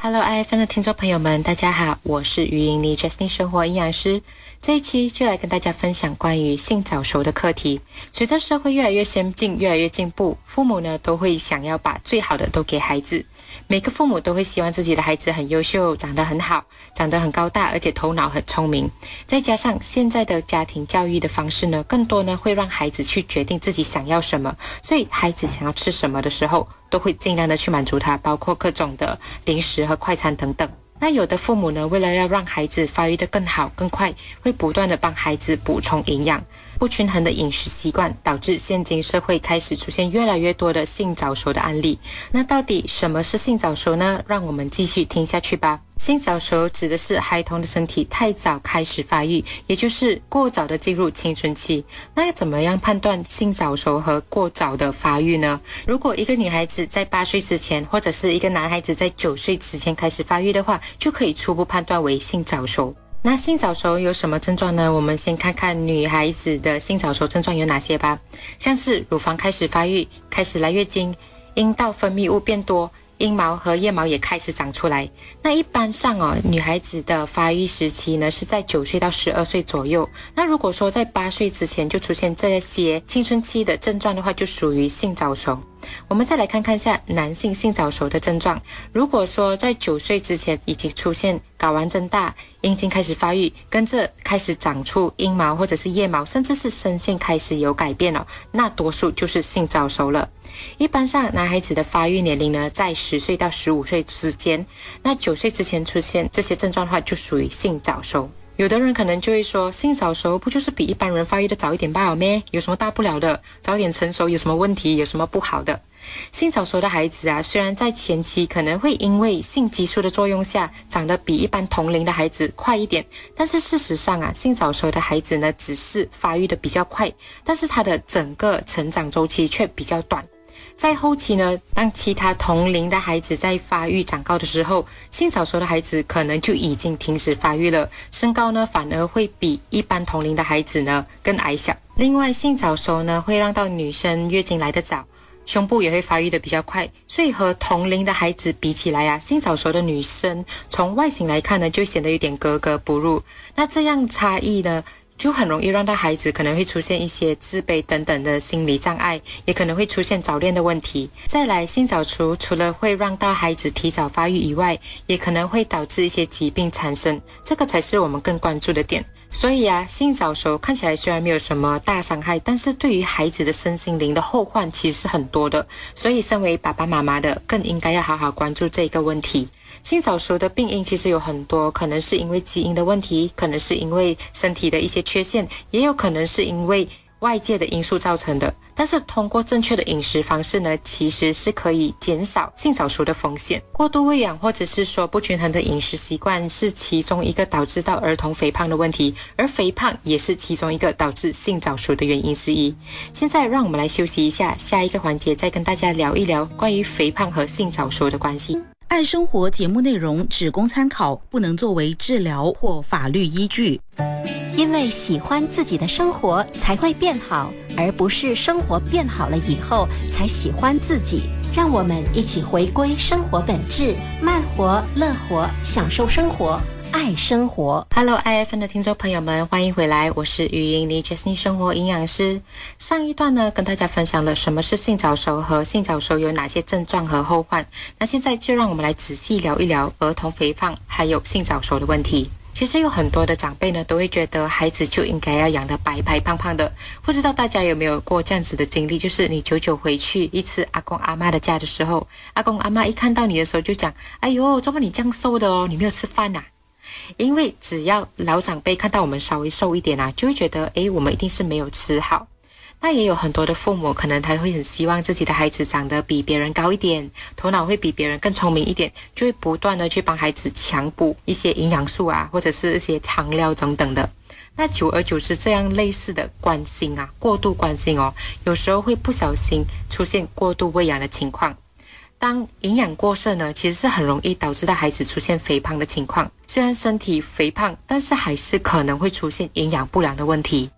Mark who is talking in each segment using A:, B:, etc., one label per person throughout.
A: Hello，爱 f 的听众朋友们，大家好，我是余莹妮 j u s t i n 生活营养师。这一期就来跟大家分享关于性早熟的课题。随着社会越来越先进，越来越进步，父母呢都会想要把最好的都给孩子。每个父母都会希望自己的孩子很优秀，长得很好，长得很高大，而且头脑很聪明。再加上现在的家庭教育的方式呢，更多呢会让孩子去决定自己想要什么。所以孩子想要吃什么的时候，都会尽量的去满足他，包括各种的零食和快餐等等。那有的父母呢，为了要让孩子发育的更好、更快，会不断的帮孩子补充营养。不均衡的饮食习惯导致现今社会开始出现越来越多的性早熟的案例。那到底什么是性早熟呢？让我们继续听下去吧。性早熟指的是孩童的身体太早开始发育，也就是过早的进入青春期。那要怎么样判断性早熟和过早的发育呢？如果一个女孩子在八岁之前，或者是一个男孩子在九岁之前开始发育的话，就可以初步判断为性早熟。那性早熟有什么症状呢？我们先看看女孩子的性早熟症状有哪些吧，像是乳房开始发育，开始来月经，阴道分泌物变多。阴毛和腋毛也开始长出来。那一般上哦，女孩子的发育时期呢是在九岁到十二岁左右。那如果说在八岁之前就出现这些青春期的症状的话，就属于性早熟。我们再来看看一下男性性早熟的症状。如果说在九岁之前已经出现睾丸增大、阴茎开始发育，跟着开始长出阴毛或者是腋毛，甚至是身性开始有改变了，那多数就是性早熟了。一般上，男孩子的发育年龄呢在十岁到十五岁之间。那九岁之前出现这些症状的话，就属于性早熟。有的人可能就会说，性早熟不就是比一般人发育的早一点罢了咩？有什么大不了的？早点成熟有什么问题？有什么不好的？性早熟的孩子啊，虽然在前期可能会因为性激素的作用下长得比一般同龄的孩子快一点，但是事实上啊，性早熟的孩子呢，只是发育的比较快，但是他的整个成长周期却比较短。在后期呢，当其他同龄的孩子在发育长高的时候，性早熟的孩子可能就已经停止发育了，身高呢反而会比一般同龄的孩子呢更矮小。另外，性早熟呢会让到女生月经来得早，胸部也会发育的比较快，所以和同龄的孩子比起来啊，性早熟的女生从外形来看呢就显得有点格格不入。那这样差异呢？就很容易让到孩子可能会出现一些自卑等等的心理障碍，也可能会出现早恋的问题。再来，性早熟除了会让到孩子提早发育以外，也可能会导致一些疾病产生，这个才是我们更关注的点。所以啊，性早熟看起来虽然没有什么大伤害，但是对于孩子的身心灵的后患其实是很多的。所以，身为爸爸妈妈的更应该要好好关注这个问题。性早熟的病因其实有很多，可能是因为基因的问题，可能是因为身体的一些缺陷，也有可能是因为外界的因素造成的。但是通过正确的饮食方式呢，其实是可以减少性早熟的风险。过度喂养或者是说不均衡的饮食习惯是其中一个导致到儿童肥胖的问题，而肥胖也是其中一个导致性早熟的原因之一。现在让我们来休息一下，下一个环节再跟大家聊一聊关于肥胖和性早熟的关系。
B: 爱生活节目内容只供参考，不能作为治疗或法律依据。
C: 因为喜欢自己的生活才会变好，而不是生活变好了以后才喜欢自己。让我们一起回归生活本质，慢活、乐活，享受生活。爱生活
A: ，Hello，I F N 的听众朋友们，欢迎回来，我是语音妮 Jasmine 生活营养师。上一段呢，跟大家分享了什么是性早熟和性早熟有哪些症状和后患。那现在就让我们来仔细聊一聊儿童肥胖还有性早熟的问题。其实有很多的长辈呢，都会觉得孩子就应该要养得白白胖胖的。不知道大家有没有过这样子的经历，就是你久久回去一次阿公阿妈的家的时候，阿公阿妈一看到你的时候就讲：“哎呦，怎么你这样瘦的哦？你没有吃饭呐？”因为只要老长辈看到我们稍微瘦一点啊，就会觉得，诶，我们一定是没有吃好。那也有很多的父母，可能他会很希望自己的孩子长得比别人高一点，头脑会比别人更聪明一点，就会不断的去帮孩子强补一些营养素啊，或者是一些汤料等等的。那久而久之，这样类似的关心啊，过度关心哦，有时候会不小心出现过度喂养的情况。当营养过剩呢，其实是很容易导致到孩子出现肥胖的情况。虽然身体肥胖，但是还是可能会出现营养不良的问题。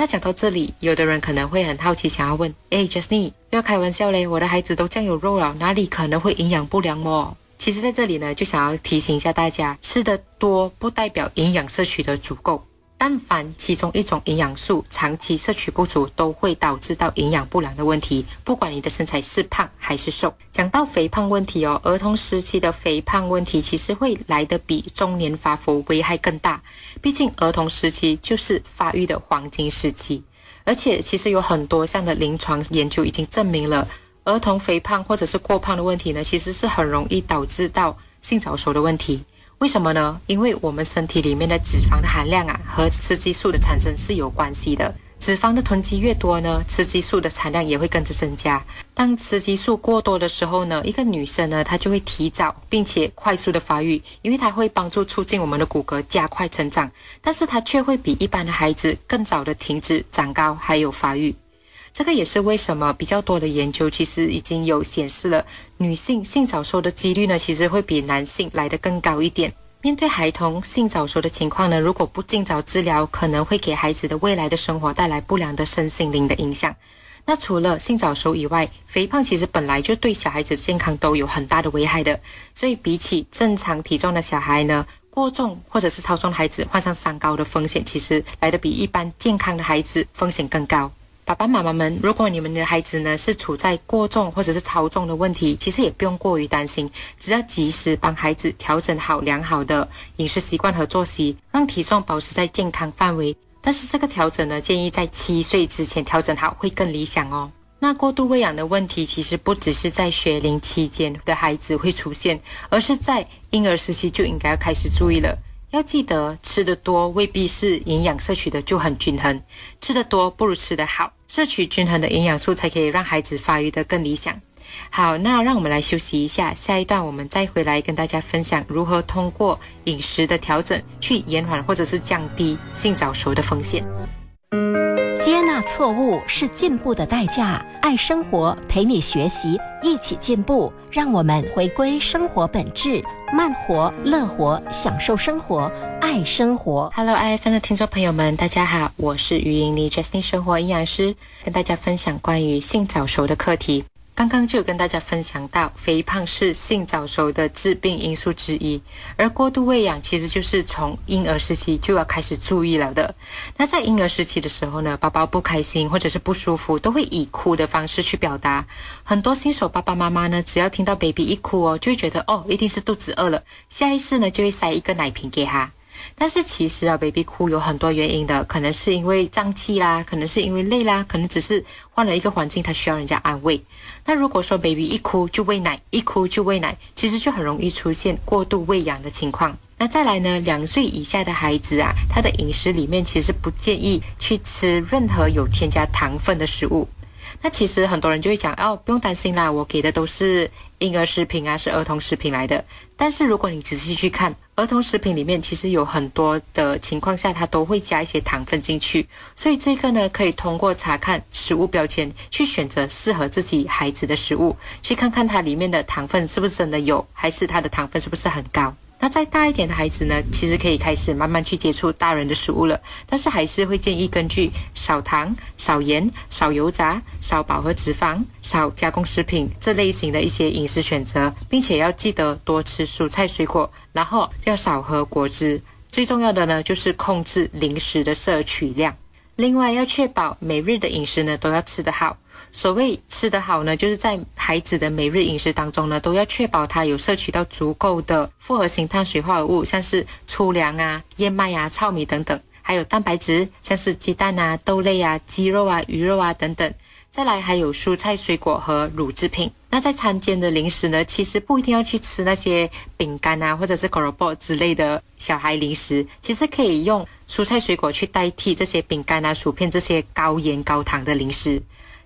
A: 那讲到这里，有的人可能会很好奇，想要问：哎，Justine，不要开玩笑嘞，我的孩子都这样有肉了，哪里可能会营养不良哦？其实，在这里呢，就想要提醒一下大家，吃的多不代表营养摄取的足够。但凡其中一种营养素长期摄取不足，都会导致到营养不良的问题。不管你的身材是胖还是瘦，讲到肥胖问题哦，儿童时期的肥胖问题其实会来得比中年发福危害更大。毕竟儿童时期就是发育的黄金时期，而且其实有很多项的临床研究已经证明了，儿童肥胖或者是过胖的问题呢，其实是很容易导致到性早熟的问题。为什么呢？因为我们身体里面的脂肪的含量啊，和雌激素的产生是有关系的。脂肪的囤积越多呢，雌激素的产量也会跟着增加。当雌激素过多的时候呢，一个女生呢，她就会提早并且快速的发育，因为它会帮助促进我们的骨骼加快成长，但是它却会比一般的孩子更早的停止长高还有发育。这个也是为什么比较多的研究其实已经有显示了，女性性早熟的几率呢，其实会比男性来得更高一点。面对孩童性早熟的情况呢，如果不尽早治疗，可能会给孩子的未来的生活带来不良的身心灵的影响。那除了性早熟以外，肥胖其实本来就对小孩子健康都有很大的危害的。所以比起正常体重的小孩呢，过重或者是超重的孩子患上三高的风险，其实来的比一般健康的孩子风险更高。爸爸妈妈们，如果你们的孩子呢是处在过重或者是超重的问题，其实也不用过于担心，只要及时帮孩子调整好良好的饮食习惯和作息，让体重保持在健康范围。但是这个调整呢，建议在七岁之前调整好会更理想哦。那过度喂养的问题，其实不只是在学龄期间的孩子会出现，而是在婴儿时期就应该要开始注意了。要记得，吃的多未必是营养摄取的就很均衡，吃的多不如吃的好。摄取均衡的营养素，才可以让孩子发育的更理想。好，那让我们来休息一下，下一段我们再回来跟大家分享如何通过饮食的调整去延缓或者是降低性早熟的风险。
C: 接纳错误是进步的代价。爱生活，陪你学习，一起进步。让我们回归生活本质，慢活、乐活，享受生活，爱生活。
A: Hello，i f 的听众朋友们，大家好，我是余莹妮 Justin 生活营养师，跟大家分享关于性早熟的课题。刚刚就有跟大家分享到，肥胖是性早熟的致病因素之一，而过度喂养其实就是从婴儿时期就要开始注意了的。那在婴儿时期的时候呢，宝宝不开心或者是不舒服，都会以哭的方式去表达。很多新手爸爸妈妈呢，只要听到 baby 一哭哦，就会觉得哦，一定是肚子饿了，下意识呢就会塞一个奶瓶给他。但是其实啊，baby 哭有很多原因的，可能是因为胀气啦，可能是因为累啦，可能只是换了一个环境，他需要人家安慰。那如果说 baby 一哭就喂奶，一哭就喂奶，其实就很容易出现过度喂养的情况。那再来呢，两岁以下的孩子啊，他的饮食里面其实不建议去吃任何有添加糖分的食物。那其实很多人就会讲哦，不用担心啦，我给的都是婴儿食品啊，是儿童食品来的。但是如果你仔细去看，儿童食品里面其实有很多的情况下，它都会加一些糖分进去。所以这个呢，可以通过查看食物标签去选择适合自己孩子的食物，去看看它里面的糖分是不是真的有，还是它的糖分是不是很高。那再大一点的孩子呢，其实可以开始慢慢去接触大人的食物了，但是还是会建议根据少糖、少盐、少油炸、少饱和脂肪、少加工食品这类型的一些饮食选择，并且要记得多吃蔬菜水果，然后要少喝果汁。最重要的呢，就是控制零食的摄取量。另外，要确保每日的饮食呢都要吃得好。所谓吃得好呢，就是在孩子的每日饮食当中呢，都要确保他有摄取到足够的复合型碳水化合物，像是粗粮啊、燕麦啊、糙米等等，还有蛋白质，像是鸡蛋啊、豆类啊、鸡肉啊、鱼肉啊等等。再来还有蔬菜、水果和乳制品。那在餐间的零食呢，其实不一定要去吃那些饼干啊，或者是 g o r o b o 之类的小孩零食，其实可以用蔬菜、水果去代替这些饼干啊、薯片这些高盐高糖的零食。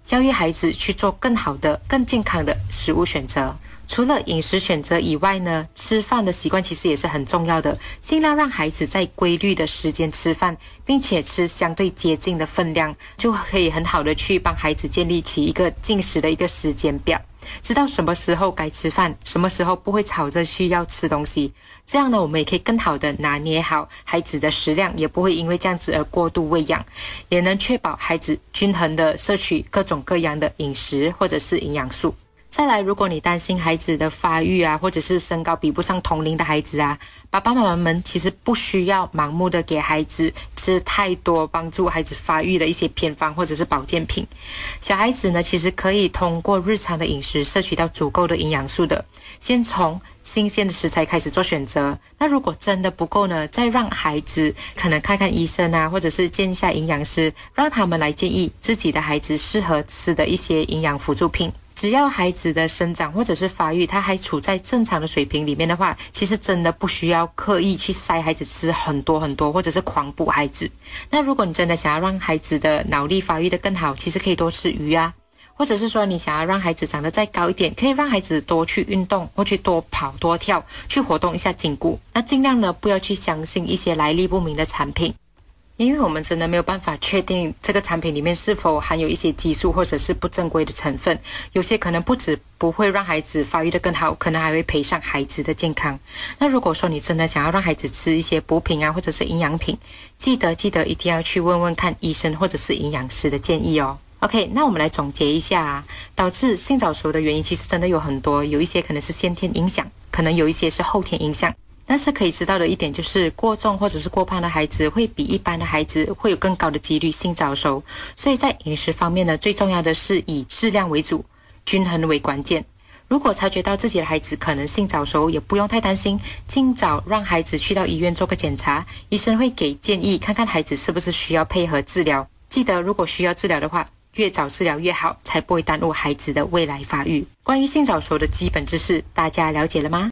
A: 教育孩子去做更好的、更健康的食物选择。除了饮食选择以外呢，吃饭的习惯其实也是很重要的。尽量让孩子在规律的时间吃饭，并且吃相对接近的分量，就可以很好的去帮孩子建立起一个进食的一个时间表。知道什么时候该吃饭，什么时候不会吵着需要吃东西，这样呢，我们也可以更好的拿捏好孩子的食量，也不会因为这样子而过度喂养，也能确保孩子均衡的摄取各种各样的饮食或者是营养素。再来，如果你担心孩子的发育啊，或者是身高比不上同龄的孩子啊，爸爸妈妈们其实不需要盲目的给孩子吃太多帮助孩子发育的一些偏方或者是保健品。小孩子呢，其实可以通过日常的饮食摄取到足够的营养素的。先从新鲜的食材开始做选择。那如果真的不够呢，再让孩子可能看看医生啊，或者是见一下营养师，让他们来建议自己的孩子适合吃的一些营养辅助品。只要孩子的生长或者是发育，他还处在正常的水平里面的话，其实真的不需要刻意去塞孩子吃很多很多，或者是狂补孩子。那如果你真的想要让孩子的脑力发育的更好，其实可以多吃鱼啊，或者是说你想要让孩子长得再高一点，可以让孩子多去运动，或去多跑多跳，去活动一下筋骨。那尽量呢不要去相信一些来历不明的产品。因为我们真的没有办法确定这个产品里面是否含有一些激素或者是不正规的成分，有些可能不止不会让孩子发育的更好，可能还会赔上孩子的健康。那如果说你真的想要让孩子吃一些补品啊，或者是营养品，记得记得一定要去问问看医生或者是营养师的建议哦。OK，那我们来总结一下，导致性早熟的原因其实真的有很多，有一些可能是先天影响，可能有一些是后天影响。但是可以知道的一点就是，过重或者是过胖的孩子会比一般的孩子会有更高的几率性早熟。所以在饮食方面呢，最重要的是以质量为主，均衡为关键。如果察觉到自己的孩子可能性早熟，也不用太担心，尽早让孩子去到医院做个检查，医生会给建议，看看孩子是不是需要配合治疗。记得，如果需要治疗的话，越早治疗越好，才不会耽误孩子的未来发育。关于性早熟的基本知识，大家了解了吗？